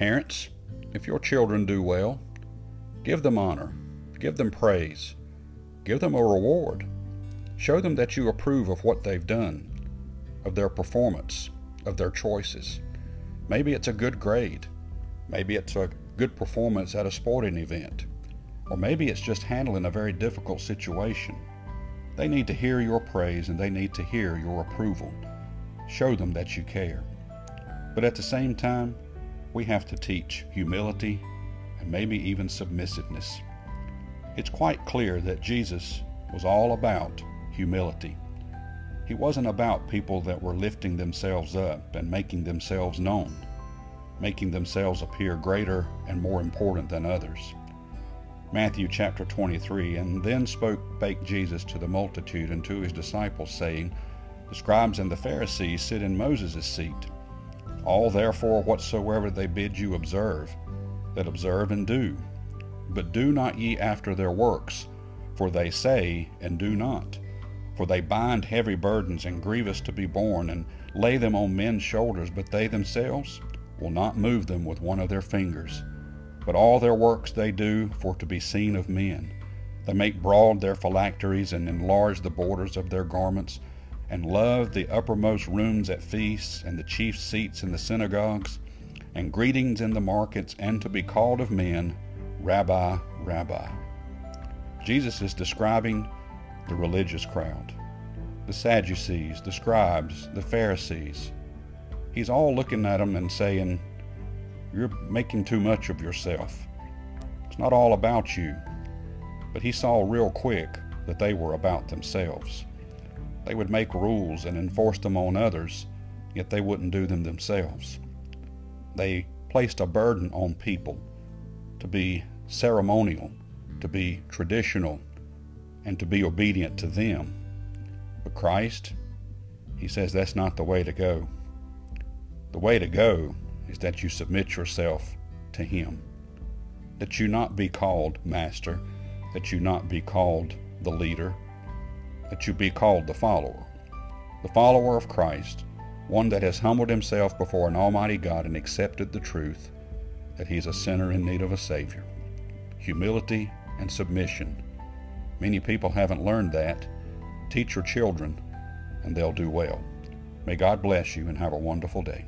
Parents, if your children do well, give them honor, give them praise, give them a reward. Show them that you approve of what they've done, of their performance, of their choices. Maybe it's a good grade. Maybe it's a good performance at a sporting event. Or maybe it's just handling a very difficult situation. They need to hear your praise and they need to hear your approval. Show them that you care. But at the same time, we have to teach humility and maybe even submissiveness. It's quite clear that Jesus was all about humility. He wasn't about people that were lifting themselves up and making themselves known, making themselves appear greater and more important than others. Matthew chapter 23 And then spoke spake Jesus to the multitude and to his disciples, saying, The scribes and the Pharisees sit in Moses' seat. All therefore whatsoever they bid you observe, that observe and do. But do not ye after their works, for they say and do not. For they bind heavy burdens and grievous to be borne, and lay them on men's shoulders, but they themselves will not move them with one of their fingers. But all their works they do for to be seen of men. They make broad their phylacteries and enlarge the borders of their garments, and loved the uppermost rooms at feasts and the chief seats in the synagogues, and greetings in the markets, and to be called of men, Rabbi, Rabbi. Jesus is describing the religious crowd, the Sadducees, the scribes, the Pharisees. He's all looking at them and saying, You're making too much of yourself. It's not all about you. But he saw real quick that they were about themselves. They would make rules and enforce them on others, yet they wouldn't do them themselves. They placed a burden on people to be ceremonial, to be traditional, and to be obedient to them. But Christ, He says that's not the way to go. The way to go is that you submit yourself to Him, that you not be called master, that you not be called the leader, that you be called the follower, the follower of Christ, one that has humbled himself before an almighty God and accepted the truth that he is a sinner in need of a Savior. Humility and submission. Many people haven't learned that. Teach your children, and they'll do well. May God bless you and have a wonderful day.